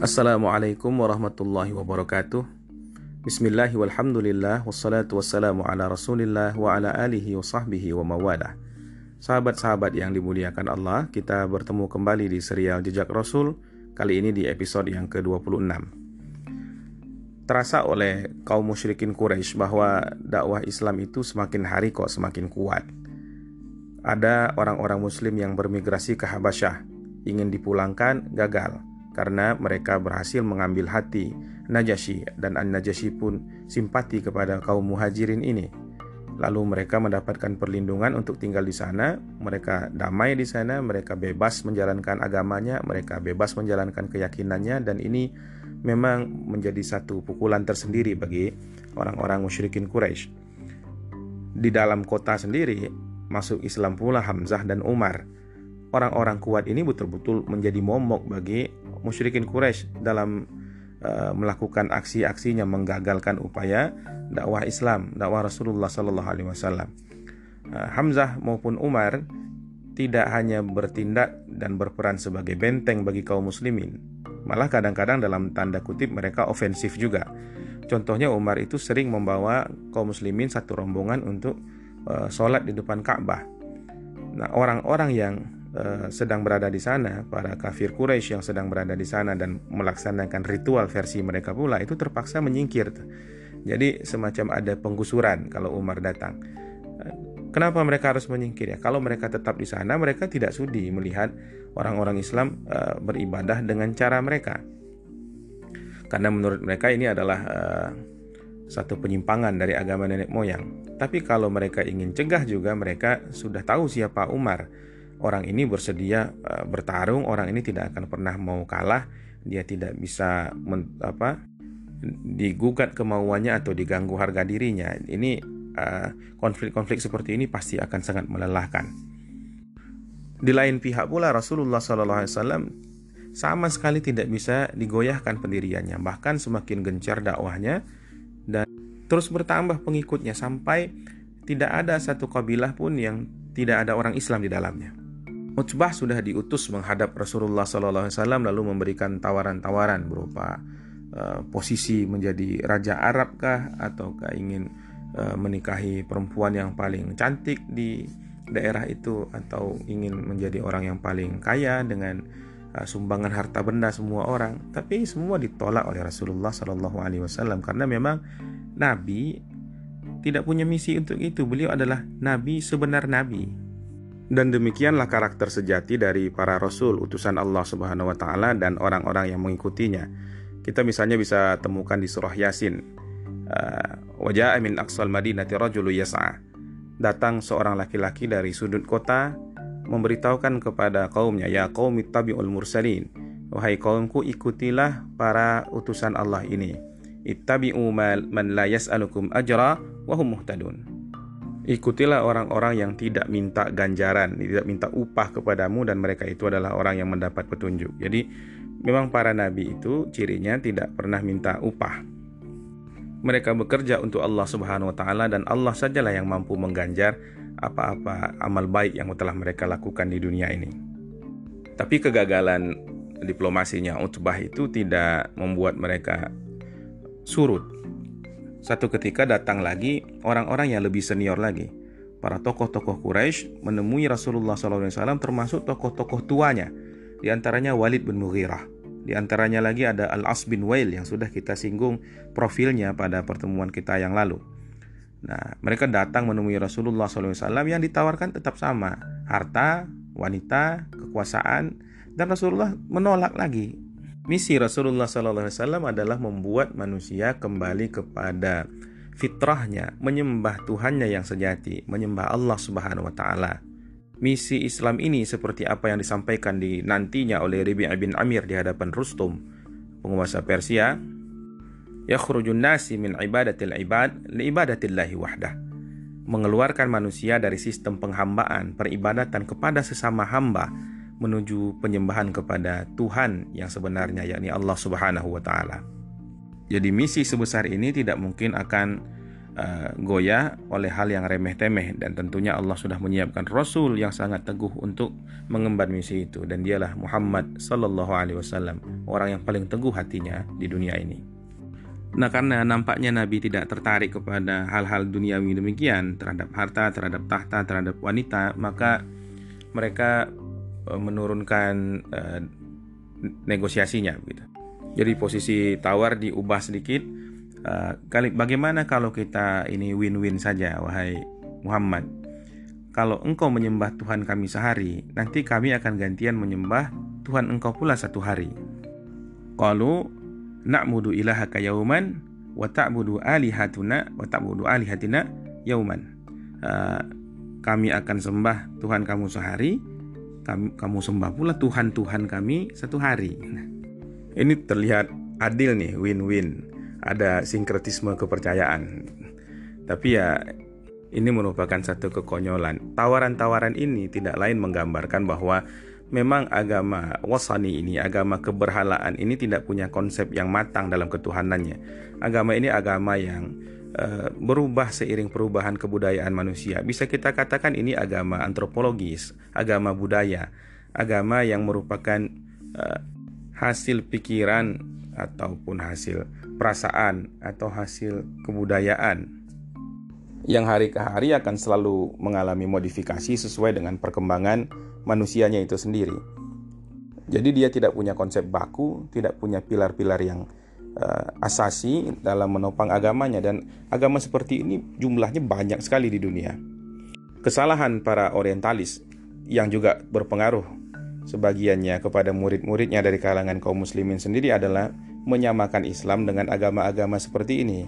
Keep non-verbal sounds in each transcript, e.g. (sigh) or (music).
Assalamualaikum warahmatullahi wabarakatuh. Bismillahi walhamdulillah Wassalatu wassalamu ala rasulillah Wa ala alihi wa sahbihi wa mawalah. Sahabat-sahabat yang dimuliakan Allah Kita bertemu kembali di serial Jejak Rasul Kali ini di episode yang ke-26 Terasa oleh kaum musyrikin Quraisy bahwa dakwah Islam itu semakin hari kok semakin kuat. Ada orang-orang muslim yang bermigrasi ke Habasyah Ingin dipulangkan, gagal karena mereka berhasil mengambil hati Najasyi dan An-Najasyi pun simpati kepada kaum muhajirin ini. Lalu mereka mendapatkan perlindungan untuk tinggal di sana, mereka damai di sana, mereka bebas menjalankan agamanya, mereka bebas menjalankan keyakinannya dan ini memang menjadi satu pukulan tersendiri bagi orang-orang musyrikin Quraisy. Di dalam kota sendiri masuk Islam pula Hamzah dan Umar. Orang-orang kuat ini betul-betul menjadi momok bagi musyrikin Quraisy dalam uh, melakukan aksi-aksinya menggagalkan upaya dakwah Islam, dakwah Rasulullah Sallallahu Alaihi Wasallam. Uh, Hamzah maupun Umar tidak hanya bertindak dan berperan sebagai benteng bagi kaum muslimin, malah kadang-kadang dalam tanda kutip mereka ofensif juga. Contohnya Umar itu sering membawa kaum muslimin satu rombongan untuk uh, sholat di depan Ka'bah. Nah, orang-orang yang Eh, sedang berada di sana, para kafir Quraisy yang sedang berada di sana dan melaksanakan ritual versi mereka pula itu terpaksa menyingkir. Jadi semacam ada penggusuran kalau Umar datang. Eh, kenapa mereka harus menyingkir ya? Kalau mereka tetap di sana, mereka tidak sudi melihat orang-orang Islam uh, beribadah dengan cara mereka. Karena menurut mereka ini adalah satu penyimpangan dari agama nenek moyang. Tapi kalau mereka ingin cegah juga, mereka sudah tahu siapa Umar orang ini bersedia uh, bertarung, orang ini tidak akan pernah mau kalah, dia tidak bisa men, apa digugat kemauannya atau diganggu harga dirinya. Ini eh, konflik-konflik uh, seperti ini pasti akan sangat melelahkan. Di lain pihak pula Rasulullah SAW sama sekali tidak bisa digoyahkan pendiriannya, bahkan semakin gencar dakwahnya dan terus bertambah pengikutnya sampai tidak ada satu kabilah pun yang tidak ada orang Islam di dalamnya. Utbah sudah diutus menghadap Rasulullah SAW lalu memberikan tawaran-tawaran berupa uh, posisi menjadi raja Arab kah ataukah ingin uh, menikahi perempuan yang paling cantik di daerah itu atau ingin menjadi orang yang paling kaya dengan uh, sumbangan harta benda semua orang. Tapi semua ditolak oleh Rasulullah SAW karena memang Nabi tidak punya misi untuk itu. Beliau adalah Nabi sebenar Nabi dan demikianlah karakter sejati dari para rasul utusan Allah Subhanahu wa taala dan orang-orang yang mengikutinya. Kita misalnya bisa temukan di surah Yasin. Uh, Wajah min aqsal madinati rajulu yas'a. Datang seorang laki-laki dari sudut kota memberitahukan kepada kaumnya, "Ya qaum ittabi'ul mursalin." Wahai kaumku, ikutilah para utusan Allah ini. Ittabi'u man la yas'alukum ajra wa hum muhtadun. Ikutilah orang-orang yang tidak minta ganjaran, tidak minta upah kepadamu dan mereka itu adalah orang yang mendapat petunjuk. Jadi memang para nabi itu cirinya tidak pernah minta upah. Mereka bekerja untuk Allah Subhanahu wa taala dan Allah sajalah yang mampu mengganjar apa-apa amal baik yang telah mereka lakukan di dunia ini. Tapi kegagalan diplomasinya Utbah itu tidak membuat mereka surut satu ketika datang lagi orang-orang yang lebih senior lagi. Para tokoh-tokoh Quraisy menemui Rasulullah SAW termasuk tokoh-tokoh tuanya. Di antaranya Walid bin Mughirah. Di antaranya lagi ada Al-As bin Wail yang sudah kita singgung profilnya pada pertemuan kita yang lalu. Nah, mereka datang menemui Rasulullah SAW yang ditawarkan tetap sama. Harta, wanita, kekuasaan, dan Rasulullah menolak lagi Misi Rasulullah SAW adalah membuat manusia kembali kepada fitrahnya, menyembah Tuhannya yang sejati, menyembah Allah Subhanahu wa taala. Misi Islam ini seperti apa yang disampaikan di nantinya oleh Ribi' bin Amir di hadapan Rustum, penguasa Persia, yakhrujun nasi min ibadatil ibad li ibadatillahi wahdah. Mengeluarkan manusia dari sistem penghambaan, peribadatan kepada sesama hamba menuju penyembahan kepada Tuhan yang sebenarnya yakni Allah Subhanahu wa taala. Jadi misi sebesar ini tidak mungkin akan uh, goyah oleh hal yang remeh-temeh dan tentunya Allah sudah menyiapkan rasul yang sangat teguh untuk mengemban misi itu dan dialah Muhammad sallallahu alaihi wasallam orang yang paling teguh hatinya di dunia ini. Nah karena nampaknya Nabi tidak tertarik kepada hal-hal duniawi demikian terhadap harta, terhadap tahta, terhadap wanita, maka mereka menurunkan uh, negosiasinya gitu. Jadi posisi tawar diubah sedikit Uh, bagaimana kalau kita ini win-win saja wahai Muhammad? Kalau engkau menyembah Tuhan kami sehari nanti kami akan gantian menyembah Tuhan engkau pula satu hari. Qalu na'budu ilahaka yauman wa ta'budu alihatuna wa ta'budu alihatina yauman. Uh, kami akan sembah Tuhan kamu sehari kamu, sembah pula Tuhan Tuhan kami satu hari nah, ini terlihat adil nih win-win ada sinkretisme kepercayaan. Tapi ya ini merupakan satu kekonyolan. Tawaran-tawaran ini tidak lain menggambarkan bahwa memang agama wasani ini, agama keberhalaan ini tidak punya konsep yang matang dalam ketuhanannya. Agama ini agama yang berubah seiring perubahan kebudayaan manusia. Bisa kita katakan ini agama antropologis, agama budaya, agama yang merupakan uh, hasil pikiran ataupun hasil perasaan atau hasil kebudayaan yang hari ke hari akan selalu mengalami modifikasi sesuai dengan perkembangan manusianya itu sendiri. Jadi dia tidak punya konsep baku, tidak punya pilar-pilar yang uh, asasi dalam menopang agamanya dan agama seperti ini jumlahnya banyak sekali di dunia. Kesalahan para orientalis yang juga berpengaruh sebagiannya kepada murid-muridnya dari kalangan kaum muslimin sendiri adalah menyamakan Islam dengan agama-agama seperti ini.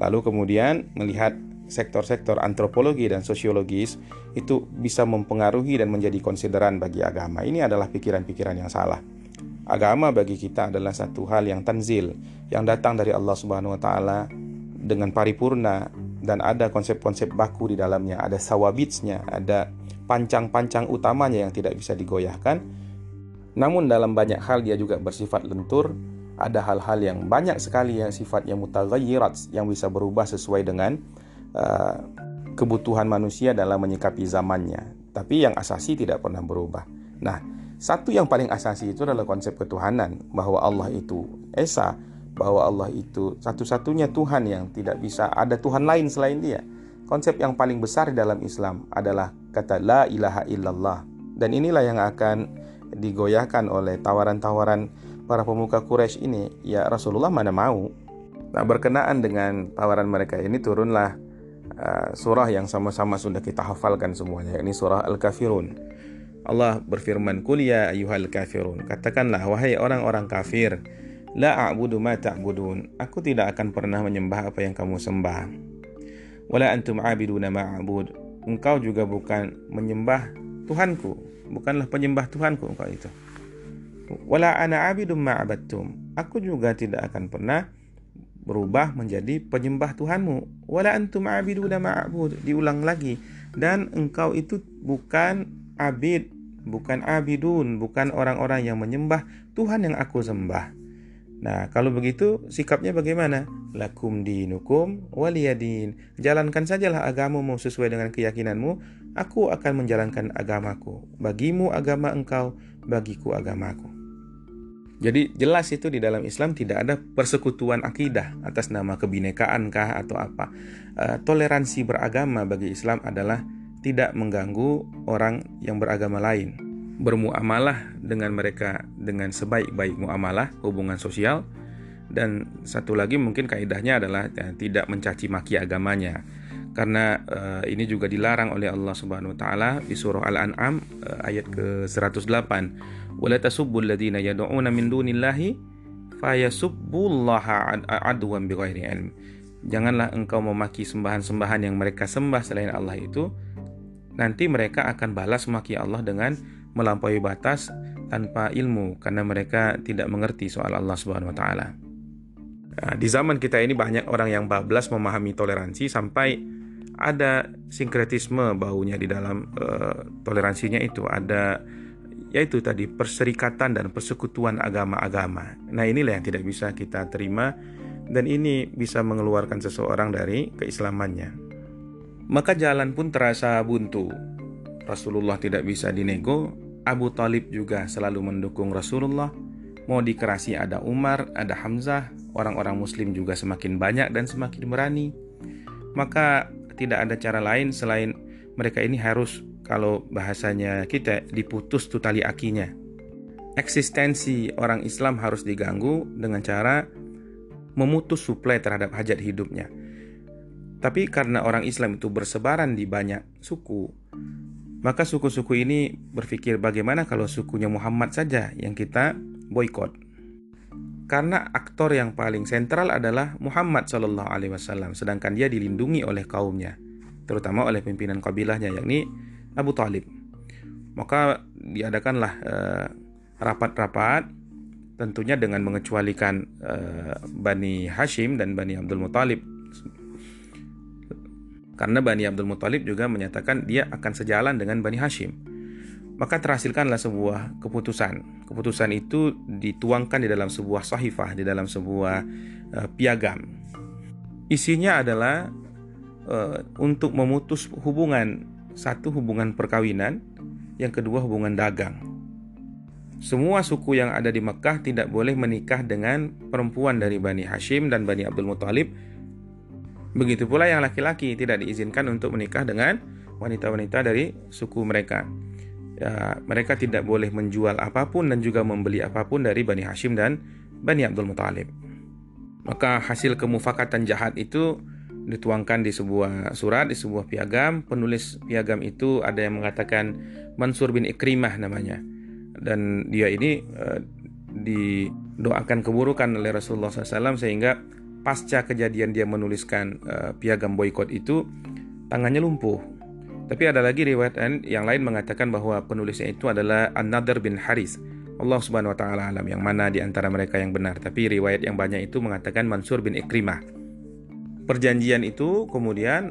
Lalu kemudian melihat sektor-sektor antropologi dan sosiologis itu bisa mempengaruhi dan menjadi konsideran bagi agama. Ini adalah pikiran-pikiran yang salah. Agama bagi kita adalah satu hal yang tanzil, yang datang dari Allah Subhanahu wa taala dengan paripurna dan ada konsep-konsep baku di dalamnya, ada sawabitsnya, ada pancang-pancang utamanya yang tidak bisa digoyahkan. Namun dalam banyak hal dia juga bersifat lentur ada hal-hal yang banyak sekali yang sifatnya mutaghayyirat yang bisa berubah sesuai dengan uh, kebutuhan manusia dalam menyikapi zamannya. Tapi yang asasi tidak pernah berubah. Nah, satu yang paling asasi itu adalah konsep ketuhanan bahwa Allah itu esa, bahwa Allah itu satu-satunya Tuhan yang tidak bisa ada Tuhan lain selain Dia. Konsep yang paling besar dalam Islam adalah kata la ilaha illallah. Dan inilah yang akan digoyahkan oleh tawaran-tawaran para pemuka Quraisy ini, ya Rasulullah mana mau. Nah, berkenaan dengan tawaran mereka ini turunlah uh, surah yang sama-sama sudah kita hafalkan semuanya, yakni surah Al-Kafirun. Allah berfirman, "Qul ya ayyuhal kafirun." Katakanlah wahai orang-orang kafir, la a'budu ma ta'budun. Aku tidak akan pernah menyembah apa yang kamu sembah. Wala antum 'abiduna ma a'bud. Engkau juga bukan menyembah Tuhanku, bukanlah penyembah Tuhanku engkau itu. Wala ana abidum ma'abattum. Aku juga tidak akan pernah berubah menjadi penyembah Tuhanmu. Wala antum abiduna ma'abud. Diulang lagi. Dan engkau itu bukan abid, bukan abidun, bukan orang-orang yang menyembah Tuhan yang aku sembah. Nah, kalau begitu sikapnya bagaimana? Lakum dinukum waliyadin. Jalankan sajalah agamamu sesuai dengan keyakinanmu. Aku akan menjalankan agamaku. Bagimu agama engkau, bagiku agamaku. Jadi jelas itu di dalam Islam tidak ada persekutuan akidah atas nama kebinekaan kah atau apa. Uh, toleransi beragama bagi Islam adalah tidak mengganggu orang yang beragama lain. Bermuamalah dengan mereka dengan sebaik-baik muamalah, hubungan sosial. Dan satu lagi mungkin kaidahnya adalah ya, tidak mencaci maki agamanya. Karena uh, ini juga dilarang oleh Allah Subhanahu wa taala di surah Al-An'am uh, ayat ke-108 wala tasubbul ladina yad'una min dunillahi fayasubbullaha adwan bighairi ilm. Janganlah engkau memaki sembahan-sembahan yang mereka sembah selain Allah itu nanti mereka akan balas memaki Allah dengan melampaui batas tanpa ilmu karena mereka tidak mengerti soal Allah Subhanahu wa taala. Nah, di zaman kita ini banyak orang yang bablas memahami toleransi sampai ada sinkretisme baunya di dalam uh, toleransinya itu ada yaitu tadi perserikatan dan persekutuan agama-agama. Nah, inilah yang tidak bisa kita terima dan ini bisa mengeluarkan seseorang dari keislamannya. Maka jalan pun terasa buntu. Rasulullah tidak bisa dinego, Abu Talib juga selalu mendukung Rasulullah. Mau dikerasi ada Umar, ada Hamzah, orang-orang muslim juga semakin banyak dan semakin berani. Maka tidak ada cara lain selain mereka ini harus kalau bahasanya kita diputus tali akinya. Eksistensi orang Islam harus diganggu dengan cara memutus suplai terhadap hajat hidupnya. Tapi karena orang Islam itu bersebaran di banyak suku, maka suku-suku ini berpikir bagaimana kalau sukunya Muhammad saja yang kita boykot. Karena aktor yang paling sentral adalah Muhammad Wasallam, sedangkan dia dilindungi oleh kaumnya, terutama oleh pimpinan kabilahnya, yakni Abu Talib. Maka diadakanlah eh, rapat-rapat uh, tentunya dengan mengecualikan uh, Bani Hashim dan Bani Abdul Muthalib karena Bani Abdul Muthalib juga menyatakan dia akan sejalan dengan Bani Hashim. Maka terhasilkanlah sebuah keputusan. Keputusan itu dituangkan di dalam sebuah sahifah di dalam sebuah uh, piagam. Isinya adalah uh, untuk memutus hubungan satu hubungan perkawinan yang kedua hubungan dagang. Semua suku yang ada di Mekah tidak boleh menikah dengan perempuan dari Bani Hashim dan Bani Abdul Muthalib. Begitu pula yang laki-laki tidak diizinkan untuk menikah dengan wanita-wanita dari suku mereka. Ya, mereka tidak boleh menjual apa pun dan juga membeli apa pun dari Bani Hashim dan Bani Abdul Muthalib. Maka hasil kemufakatan jahat itu dituangkan di sebuah surat, di sebuah piagam. Penulis piagam itu ada yang mengatakan Mansur bin Ikrimah namanya dan dia ini uh, didoakan keburukan oleh Rasulullah SAW sehingga pasca kejadian dia menuliskan uh, piagam boykot itu tangannya lumpuh. Tapi ada lagi riwayat yang lain mengatakan bahwa penulisnya itu adalah An-Nadr bin Haris. Allah Subhanahu wa taala alam yang mana di antara mereka yang benar. Tapi riwayat yang banyak itu mengatakan Mansur bin Ikrimah. Perjanjian itu kemudian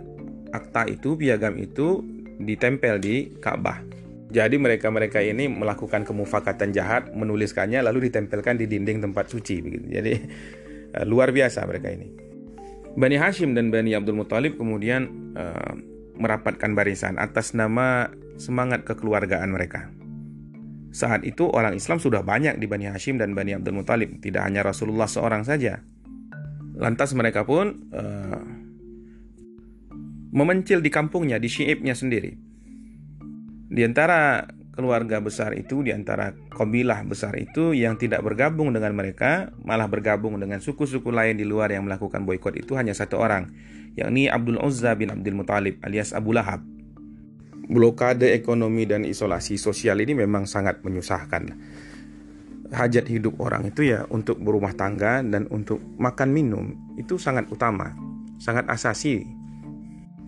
akta itu piagam itu ditempel di Ka'bah. Jadi mereka-mereka ini melakukan kemufakatan jahat, menuliskannya lalu ditempelkan di dinding tempat suci begitu. Jadi uh, luar biasa mereka ini. Bani Hashim dan Bani Abdul Muthalib kemudian uh, merapatkan barisan atas nama semangat kekeluargaan mereka. Saat itu orang Islam sudah banyak di Bani Hashim dan Bani Abdul Muthalib, tidak hanya Rasulullah seorang saja. Lantas mereka pun uh, memencil di kampungnya, di syiibnya sendiri di antara keluarga besar itu, di antara kabilah besar itu yang tidak bergabung dengan mereka, malah bergabung dengan suku-suku lain di luar yang melakukan boykot itu hanya satu orang, yakni Abdul Uzza bin Abdul Muthalib alias Abu Lahab. Blokade ekonomi dan isolasi sosial ini memang sangat menyusahkan. Hajat hidup orang itu ya untuk berumah tangga dan untuk makan minum itu sangat utama, sangat asasi.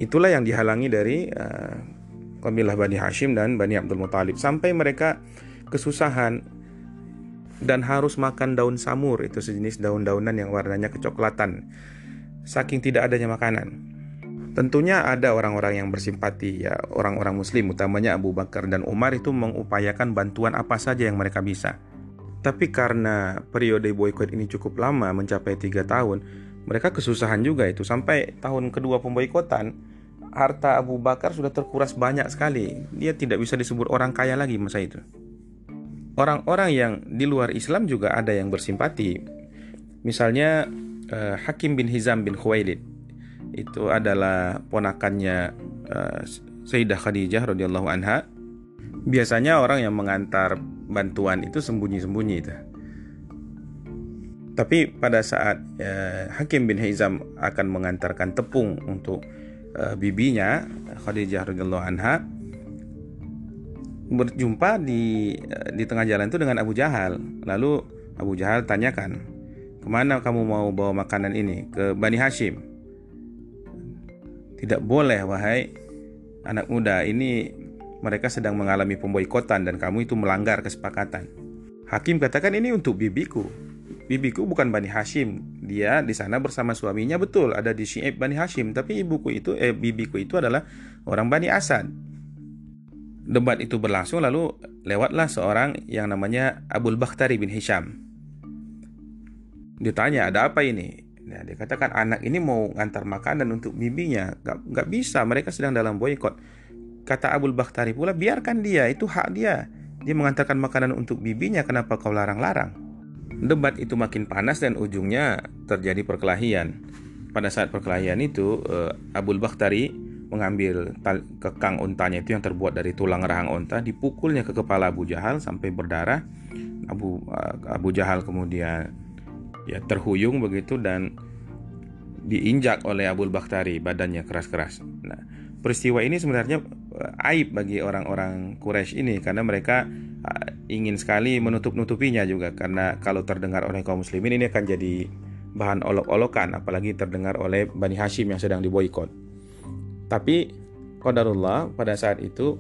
Itulah yang dihalangi dari uh, kabilah Bani Hashim dan Bani Abdul Muthalib sampai mereka kesusahan dan harus makan daun samur itu sejenis daun-daunan yang warnanya kecoklatan saking tidak adanya makanan. Tentunya ada orang-orang yang bersimpati ya orang-orang muslim utamanya Abu Bakar dan Umar itu mengupayakan bantuan apa saja yang mereka bisa. Tapi karena periode boykot ini cukup lama mencapai tiga tahun, mereka kesusahan juga itu sampai tahun kedua pemboikotan harta Abu Bakar sudah terkuras banyak sekali. Dia tidak bisa disebut orang kaya lagi masa itu. Orang-orang yang di luar Islam juga ada yang bersimpati. Misalnya uh, Hakim bin Hizam bin Khuwailid. Itu adalah ponakannya uh, Sayyidah Khadijah radhiyallahu anha. Biasanya orang yang mengantar bantuan itu sembunyi-sembunyi itu. Tapi pada saat uh, Hakim bin Hizam akan mengantarkan tepung untuk uh, bibinya Khadijah radhiyallahu anha berjumpa di uh, di tengah jalan itu dengan Abu Jahal. Lalu Abu Jahal tanyakan, "Ke mana kamu mau bawa makanan ini? Ke Bani Hashim?" Tidak boleh wahai anak muda, ini mereka sedang mengalami pemboikotan dan kamu itu melanggar kesepakatan. Hakim katakan ini untuk bibiku. Bibiku bukan Bani Hashim, dia di sana bersama suaminya betul ada di Syi'ib Bani Hashim tapi ibuku itu eh bibiku itu adalah orang Bani Asad debat itu berlangsung lalu lewatlah seorang yang namanya Abul Bakhtari bin Hisham ditanya ada apa ini Nah, dia katakan anak ini mau ngantar makanan untuk bibinya, nggak nggak bisa. Mereka sedang dalam boykot. Kata Abul Bakhtari pula, biarkan dia, itu hak dia. Dia mengantarkan makanan untuk bibinya, kenapa kau larang-larang? Debat itu makin panas dan ujungnya terjadi perkelahian. Pada saat perkelahian itu, uh, Abul Bakhtari mengambil kekang ontanya itu yang terbuat dari tulang rahang onta, dipukulnya ke kepala Abu Jahal sampai berdarah. Abu uh, Abu Jahal kemudian ya terhuyung begitu dan diinjak oleh Abul Bakhtari, badannya keras-keras. Nah, peristiwa ini sebenarnya uh, aib bagi orang-orang Quraisy ini karena mereka uh, ingin sekali menutup-nutupinya juga karena kalau terdengar oleh kaum muslimin ini akan jadi bahan olok-olokan apalagi terdengar oleh Bani Hashim yang sedang diboykot. Tapi qadarullah pada saat itu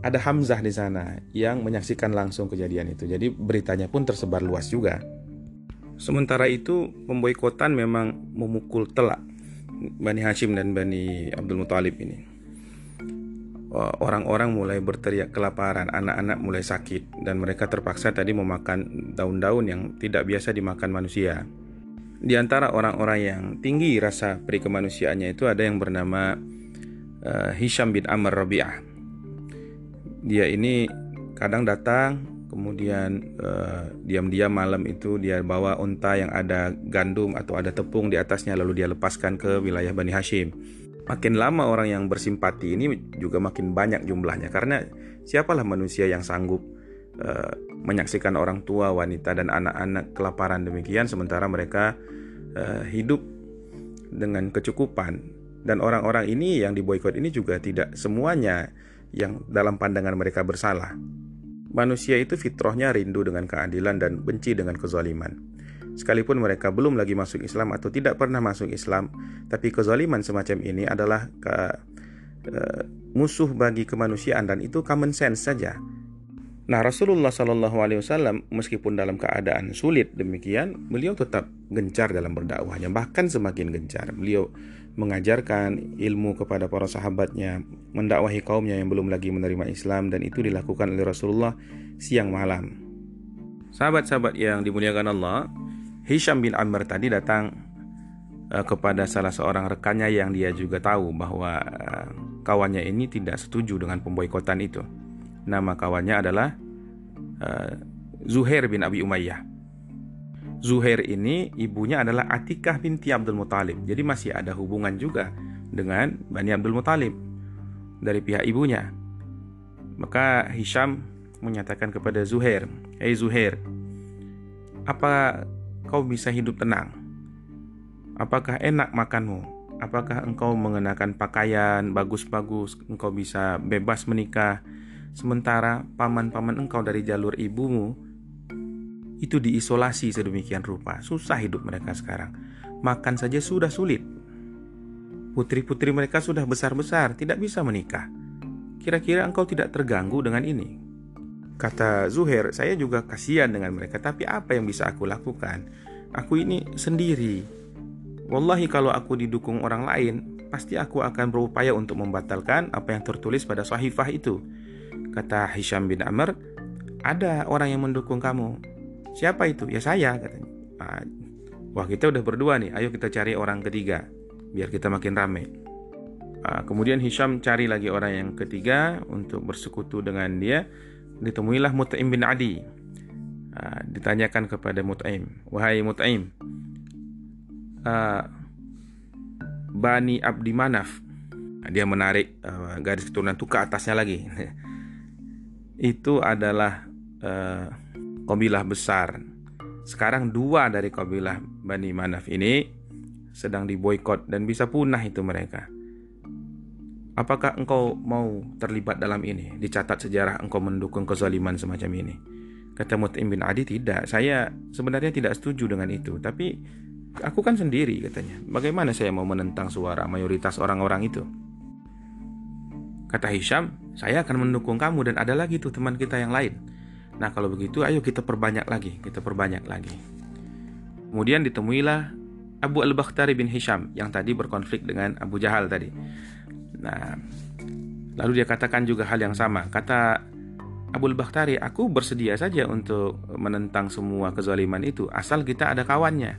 ada Hamzah di sana yang menyaksikan langsung kejadian itu. Jadi beritanya pun tersebar luas juga. Sementara itu pemboikotan memang memukul telak Bani Hashim dan Bani Abdul Muthalib ini orang-orang mulai berteriak kelaparan, anak-anak mulai sakit, dan mereka terpaksa tadi memakan daun-daun yang tidak biasa dimakan manusia. Di antara orang-orang yang tinggi rasa peri kemanusiaannya itu ada yang bernama uh, Hisham bin Amr Rabi'ah. Dia ini kadang datang, kemudian uh, diam-diam malam itu dia bawa unta yang ada gandum atau ada tepung di atasnya lalu dia lepaskan ke wilayah Bani Hashim makin lama orang yang bersimpati ini juga makin banyak jumlahnya karena siapalah manusia yang sanggup uh, menyaksikan orang tua, wanita dan anak-anak kelaparan demikian sementara mereka uh, hidup dengan kecukupan dan orang-orang ini yang diboykot ini juga tidak semuanya yang dalam pandangan mereka bersalah. Manusia itu fitrahnya rindu dengan keadilan dan benci dengan kezaliman sekalipun mereka belum lagi masuk Islam atau tidak pernah masuk Islam, tapi kezaliman semacam ini adalah ke, uh, musuh bagi kemanusiaan dan itu common sense saja. Nah Rasulullah Shallallahu Alaihi Wasallam meskipun dalam keadaan sulit demikian, beliau tetap gencar dalam berdakwahnya, bahkan semakin gencar. Beliau mengajarkan ilmu kepada para sahabatnya, mendakwahi kaumnya yang belum lagi menerima Islam dan itu dilakukan oleh Rasulullah siang malam. Sahabat-sahabat yang dimuliakan Allah, Hisham bin Amr tadi datang uh, kepada salah seorang rekannya yang dia juga tahu bahwa uh, kawannya ini tidak setuju dengan pemboikotan itu. Nama kawannya adalah uh, Zuhair bin Abi Umayyah. Zuhair ini ibunya adalah Atikah binti Abdul Muthalib. Jadi masih ada hubungan juga dengan Bani Abdul Muthalib dari pihak ibunya. Maka Hisham menyatakan kepada Zuhair, "Hei Zuhair, apa kau bisa hidup tenang? Apakah enak makanmu? Apakah engkau mengenakan pakaian bagus-bagus? Engkau bisa bebas menikah, sementara paman-paman engkau dari jalur ibumu itu diisolasi sedemikian rupa. Susah hidup mereka sekarang. Makan saja sudah sulit. Putri-putri mereka sudah besar-besar, tidak bisa menikah. Kira-kira engkau tidak terganggu dengan ini? Kata Zuhair, saya juga kasihan dengan mereka, tapi apa yang bisa aku lakukan? Aku ini sendiri. Wallahi kalau aku didukung orang lain, pasti aku akan berupaya untuk membatalkan apa yang tertulis pada sahifah itu. Kata Hisham bin Amr, ada orang yang mendukung kamu. Siapa itu? Ya saya katanya. Nah, wah kita udah berdua nih, ayo kita cari orang ketiga biar kita makin rame. Nah, kemudian Hisham cari lagi orang yang ketiga untuk bersekutu dengan dia ditemuilah Mut'im bin Adi. Uh, ditanyakan kepada Mut'im, "Wahai Mut'im, uh, Bani Abdi Manaf." Uh, dia menarik uh, garis keturunan itu atasnya lagi. (laughs) itu adalah uh, kabilah besar. Sekarang dua dari kabilah Bani Manaf ini sedang diboykot dan bisa punah itu mereka. Apakah engkau mau terlibat dalam ini? Dicatat sejarah engkau mendukung kezaliman semacam ini. Kata Mut'im bin Adi tidak. Saya sebenarnya tidak setuju dengan itu. Tapi aku kan sendiri katanya. Bagaimana saya mau menentang suara mayoritas orang-orang itu? Kata Hisham, saya akan mendukung kamu dan ada lagi tuh teman kita yang lain. Nah kalau begitu ayo kita perbanyak lagi, kita perbanyak lagi. Kemudian ditemuilah Abu Al-Bakhtari bin Hisham yang tadi berkonflik dengan Abu Jahal tadi. Nah, lalu dia katakan juga hal yang sama. Kata Abul Bakhtari, aku bersedia saja untuk menentang semua kezaliman itu asal kita ada kawannya.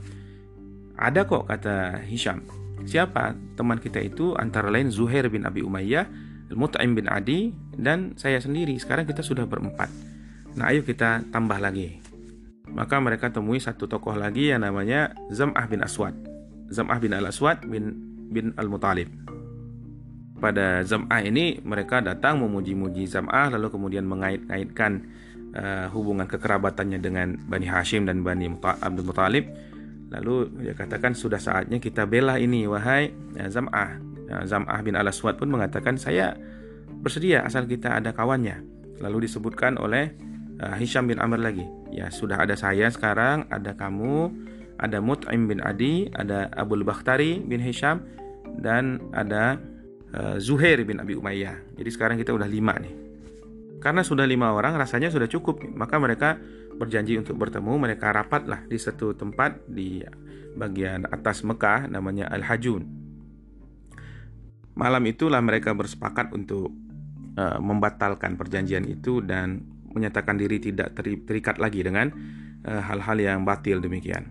Ada kok kata Hisham. Siapa teman kita itu antara lain Zuhair bin Abi Umayyah, Al-Mut'im bin Adi dan saya sendiri. Sekarang kita sudah berempat. Nah, ayo kita tambah lagi. Maka mereka temui satu tokoh lagi yang namanya Zam'ah bin Aswad. Zam'ah bin Al-Aswad bin bin Al-Mutalib. Pada Zam'ah ini mereka datang memuji-muji Zam'ah lalu kemudian mengait-ngaitkan uh, hubungan kekerabatannya dengan Bani Hashim dan Bani Abdul Muthalib. Lalu dia katakan sudah saatnya kita bela ini wahai uh, Zam'ah. Uh, Zam'ah bin Al-Aswad pun mengatakan saya bersedia asal kita ada kawannya. Lalu disebutkan oleh uh, Hisham bin Amr lagi. Ya sudah ada saya sekarang, ada kamu, ada Mut'im bin Adi, ada Abu Bakhtari bin Hisham dan ada Zuhair bin Abi Umayyah. Jadi sekarang kita udah lima nih. Karena sudah lima orang rasanya sudah cukup. Maka mereka berjanji untuk bertemu. Mereka rapatlah di satu tempat di bagian atas Mekah namanya Al-Hajun. Malam itulah mereka bersepakat untuk uh, membatalkan perjanjian itu dan menyatakan diri tidak terikat lagi dengan eh, hal-hal uh, yang batil demikian.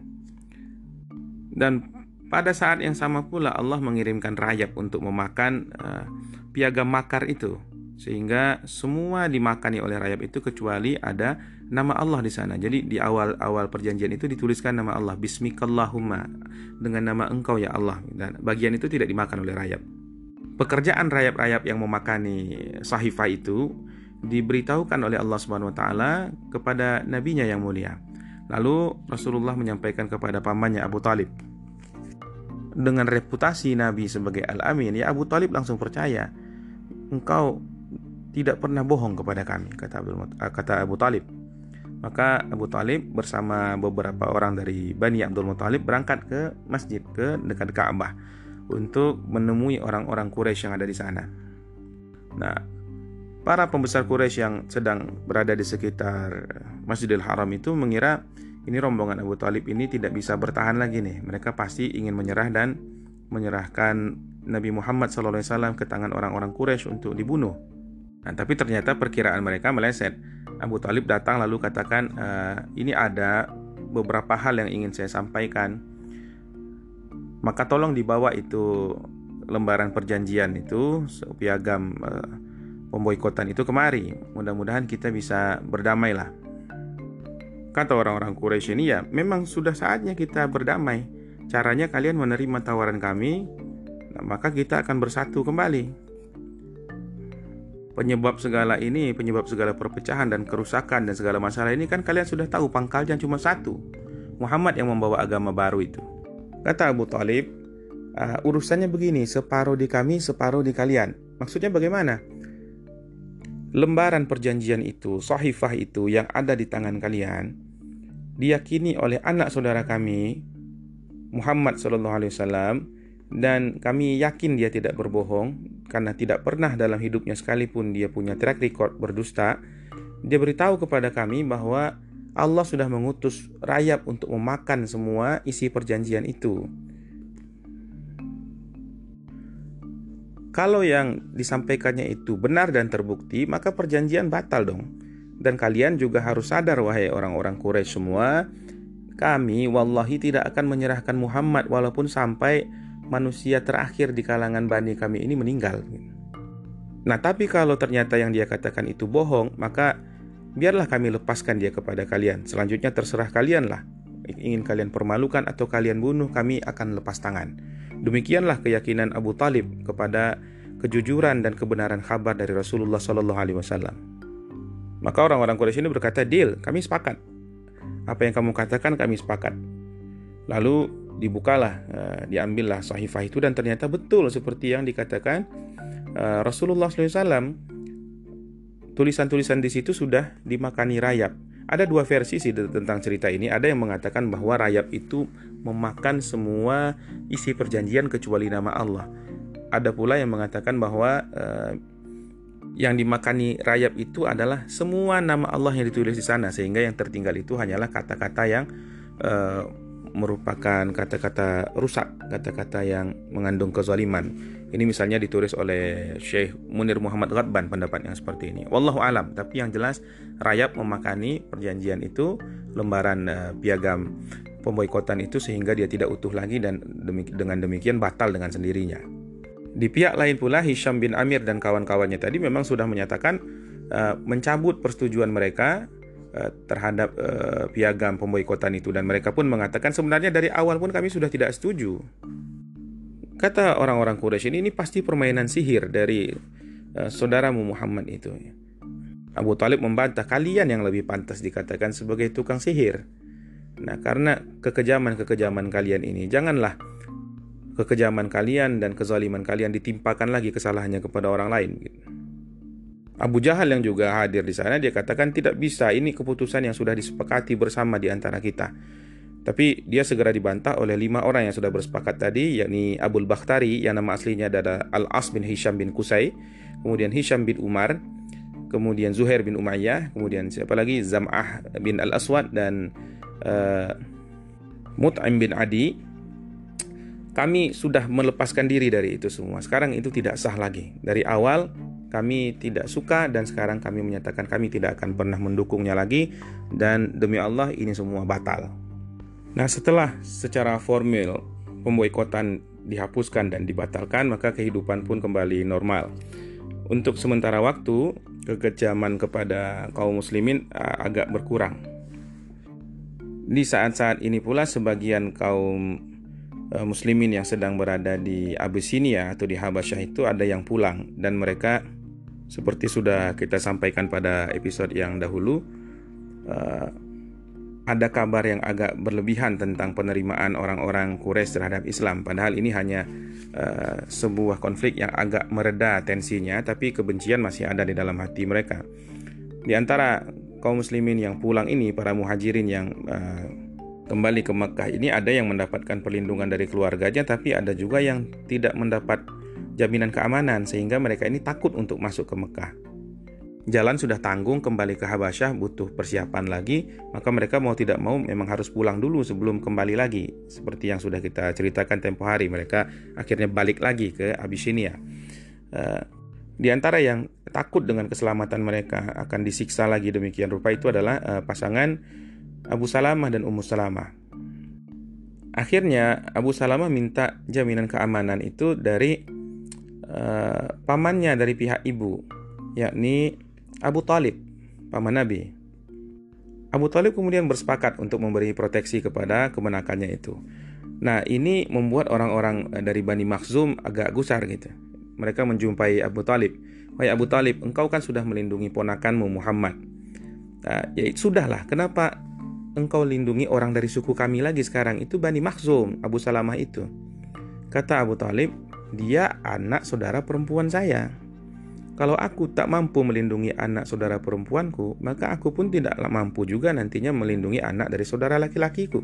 Dan pada saat yang sama pula Allah mengirimkan rayap untuk memakan uh, piagam makar itu sehingga semua dimakani oleh rayap itu kecuali ada nama Allah di sana. Jadi di awal-awal perjanjian itu dituliskan nama Allah Bismikallahumma dengan nama Engkau ya Allah dan bagian itu tidak dimakan oleh rayap. Pekerjaan rayap-rayap yang memakani sahifah itu diberitahukan oleh Allah Subhanahu wa taala kepada nabinya yang mulia. Lalu Rasulullah menyampaikan kepada pamannya Abu Talib dengan reputasi Nabi sebagai Al-Amin, ya Abu Talib langsung percaya. Engkau tidak pernah bohong kepada kami, kata Abu, kata Abu Talib. Maka Abu Talib bersama beberapa orang dari Bani Abdul Muthalib berangkat ke masjid ke dekat Ka'bah untuk menemui orang-orang Quraisy yang ada di sana. Nah, para pembesar Quraisy yang sedang berada di sekitar Masjidil Haram itu mengira ini rombongan Abu Talib ini tidak bisa bertahan lagi nih. Mereka pasti ingin menyerah dan menyerahkan Nabi Muhammad SAW ke tangan orang-orang Quraisy untuk dibunuh. Nah, tapi ternyata perkiraan mereka meleset. Abu Talib datang lalu katakan, e, ini ada beberapa hal yang ingin saya sampaikan. Maka tolong dibawa itu lembaran perjanjian itu, piagam e, pemboikotan itu kemari. Mudah-mudahan kita bisa berdamailah Kata orang-orang Quraisy ini ya, memang sudah saatnya kita berdamai. Caranya kalian menerima tawaran kami, nah, maka kita akan bersatu kembali. Penyebab segala ini, penyebab segala perpecahan dan kerusakan dan segala masalah ini kan kalian sudah tahu pangkalnya cuma satu. Muhammad yang membawa agama baru itu. Kata Abu Talib, uh, urusannya begini, separuh di kami, separuh di kalian. Maksudnya bagaimana? Lembaran perjanjian itu, sahifah itu yang ada di tangan kalian, diyakini oleh anak saudara kami Muhammad sallallahu alaihi wasallam dan kami yakin dia tidak berbohong karena tidak pernah dalam hidupnya sekalipun dia punya track record berdusta. Dia beritahu kepada kami bahwa Allah sudah mengutus rayap untuk memakan semua isi perjanjian itu. Kalau yang disampaikannya itu benar dan terbukti, maka perjanjian batal dong. Dan kalian juga harus sadar wahai orang-orang Quraisy semua, kami wallahi tidak akan menyerahkan Muhammad walaupun sampai manusia terakhir di kalangan Bani kami ini meninggal. Nah, tapi kalau ternyata yang dia katakan itu bohong, maka biarlah kami lepaskan dia kepada kalian. Selanjutnya terserah kalian lah. Ingin kalian permalukan atau kalian bunuh, kami akan lepas tangan. Demikianlah keyakinan Abu Talib kepada kejujuran dan kebenaran kabar dari Rasulullah Shallallahu Alaihi Wasallam. Maka orang-orang Quraisy ini berkata, "Deal, kami sepakat. Apa yang kamu katakan kami sepakat." Lalu dibukalah, uh, diambillah sahifah itu dan ternyata betul seperti yang dikatakan uh, Rasulullah SAW. Tulisan-tulisan di situ sudah dimakani rayap. Ada dua versi sih tentang cerita ini. Ada yang mengatakan bahwa rayap itu memakan semua isi perjanjian kecuali nama Allah. Ada pula yang mengatakan bahwa uh, yang dimakani rayap itu adalah semua nama Allah yang ditulis di sana sehingga yang tertinggal itu hanyalah kata-kata yang uh, merupakan kata-kata rusak, kata-kata yang mengandung kezaliman. Ini misalnya ditulis oleh Syekh Munir Muhammad Ghadban pendapat yang seperti ini. Wallahu alam, tapi yang jelas rayap memakani perjanjian itu lembaran uh, piagam pemboikotan itu sehingga dia tidak utuh lagi dan dengan demikian batal dengan sendirinya. Di pihak lain pula Hisham bin Amir dan kawan-kawannya tadi memang sudah menyatakan uh, mencabut persetujuan mereka uh, terhadap uh, piagam pemboikotan itu dan mereka pun mengatakan sebenarnya dari awal pun kami sudah tidak setuju. Kata orang-orang Quraisy ini ini pasti permainan sihir dari uh, saudaramu Muhammad itu. Abu Talib membantah kalian yang lebih pantas dikatakan sebagai tukang sihir. Nah, karena kekejaman-kekejaman kalian ini, janganlah kekejaman kalian dan kezaliman kalian ditimpakan lagi kesalahannya kepada orang lain. Abu Jahal yang juga hadir di sana dia katakan tidak bisa ini keputusan yang sudah disepakati bersama di antara kita. Tapi dia segera dibantah oleh lima orang yang sudah bersepakat tadi yakni Abul Bakhtari yang nama aslinya adalah Al-As bin Hisham bin Kusai, kemudian Hisham bin Umar, kemudian Zuhair bin Umayyah, kemudian siapa lagi Zam'ah bin Al-Aswad dan uh, Mut'im bin Adi kami sudah melepaskan diri dari itu semua. Sekarang itu tidak sah lagi. Dari awal kami tidak suka dan sekarang kami menyatakan kami tidak akan pernah mendukungnya lagi dan demi Allah ini semua batal. Nah, setelah secara formal pemboikotan dihapuskan dan dibatalkan, maka kehidupan pun kembali normal. Untuk sementara waktu, kekejaman kepada kaum muslimin agak berkurang. Di saat-saat ini pula sebagian kaum muslimin yang sedang berada di Abyssinia atau di Habasyah itu ada yang pulang. Dan mereka seperti sudah kita sampaikan pada episode yang dahulu uh, ada kabar yang agak berlebihan tentang penerimaan orang-orang Quraisy terhadap Islam. Padahal ini hanya uh, sebuah konflik yang agak mereda tensinya tapi kebencian masih ada di dalam hati mereka. Di antara kaum muslimin yang pulang ini para muhajirin yang kembali ke Mekah ini ada yang mendapatkan perlindungan dari keluarganya tapi ada juga yang tidak mendapat jaminan keamanan sehingga mereka ini takut untuk masuk ke Mekah. Jalan sudah tanggung kembali ke Habasyah butuh persiapan lagi, maka mereka mau tidak mau memang harus pulang dulu sebelum kembali lagi. Seperti yang sudah kita ceritakan tempo hari, mereka akhirnya balik lagi ke Abyssinia. Uh, di antara yang takut dengan keselamatan mereka akan disiksa lagi demikian rupa itu adalah uh, pasangan Abu Salamah dan Ummu Salamah. Akhirnya Abu Salamah minta jaminan keamanan itu dari uh, pamannya dari pihak ibu, yakni Abu Talib, paman Nabi. Abu Talib kemudian bersepakat untuk memberi proteksi kepada kemenakannya itu. Nah, ini membuat orang-orang eh, dari Bani Makhzum agak gusar gitu. Mereka menjumpai Abu Talib. Wahai Abu Talib, engkau kan sudah melindungi ponakanmu Muhammad. Nah, ya sudahlah, kenapa engkau lindungi orang dari suku kami lagi sekarang itu Bani Makhzum, Abu Salamah itu. Kata Abu Talib, dia anak saudara perempuan saya. Kalau aku tak mampu melindungi anak saudara perempuanku, maka aku pun tidak mampu juga nantinya melindungi anak dari saudara laki-lakiku.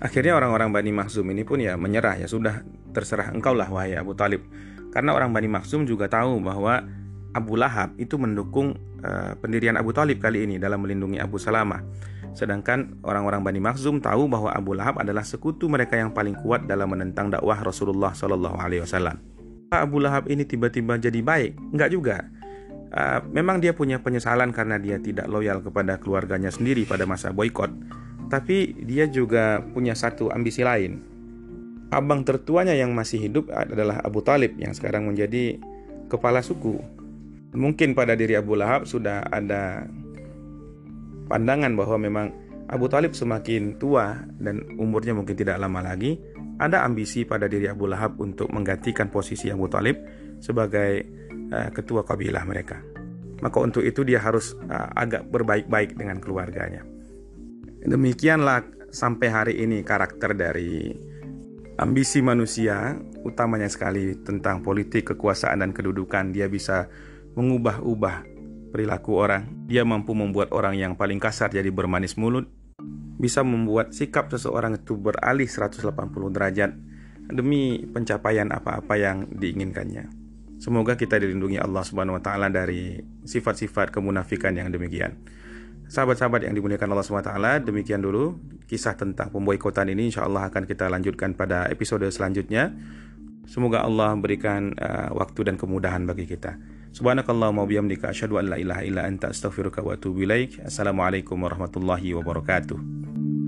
Akhirnya orang-orang Bani Makhzum ini pun ya menyerah, ya sudah terserah engkau lah wahai Abu Talib. Karena orang Bani Makhzum juga tahu bahwa Abu Lahab itu mendukung uh, pendirian Abu Talib kali ini dalam melindungi Abu Salamah. Sedangkan orang-orang Bani Makhzum tahu bahwa Abu Lahab adalah sekutu mereka yang paling kuat dalam menentang dakwah Rasulullah Shallallahu Alaihi Wasallam. Abu Lahab ini tiba-tiba jadi baik? Enggak juga. Uh, memang dia punya penyesalan karena dia tidak loyal kepada keluarganya sendiri pada masa boykot. Tapi dia juga punya satu ambisi lain. Abang tertuanya yang masih hidup adalah Abu Talib yang sekarang menjadi kepala suku. Mungkin pada diri Abu Lahab sudah ada pandangan bahwa memang Abu Talib semakin tua dan umurnya mungkin tidak lama lagi, ada ambisi pada diri Abu Lahab untuk menggantikan posisi Abu Talib sebagai uh, ketua kabilah mereka. Maka untuk itu dia harus uh, agak berbaik-baik dengan keluarganya. Demikianlah sampai hari ini karakter dari ambisi manusia, utamanya sekali tentang politik, kekuasaan dan kedudukan. Dia bisa mengubah-ubah perilaku orang. Dia mampu membuat orang yang paling kasar jadi bermanis mulut, bisa membuat sikap seseorang itu beralih 180 derajat demi pencapaian apa-apa yang diinginkannya. Semoga kita dilindungi Allah Subhanahu wa taala dari sifat-sifat kemunafikan yang demikian. Sahabat-sahabat yang dimuliakan Allah taala, demikian dulu kisah tentang pemboikotan ini Insya Allah akan kita lanjutkan pada episode selanjutnya. Semoga Allah memberikan uh, waktu dan kemudahan bagi kita. Subhanakallahumma bihamdika asyhadu an la ilaha illa anta astaghfiruka wa atubu ilaik. Assalamualaikum warahmatullahi wabarakatuh.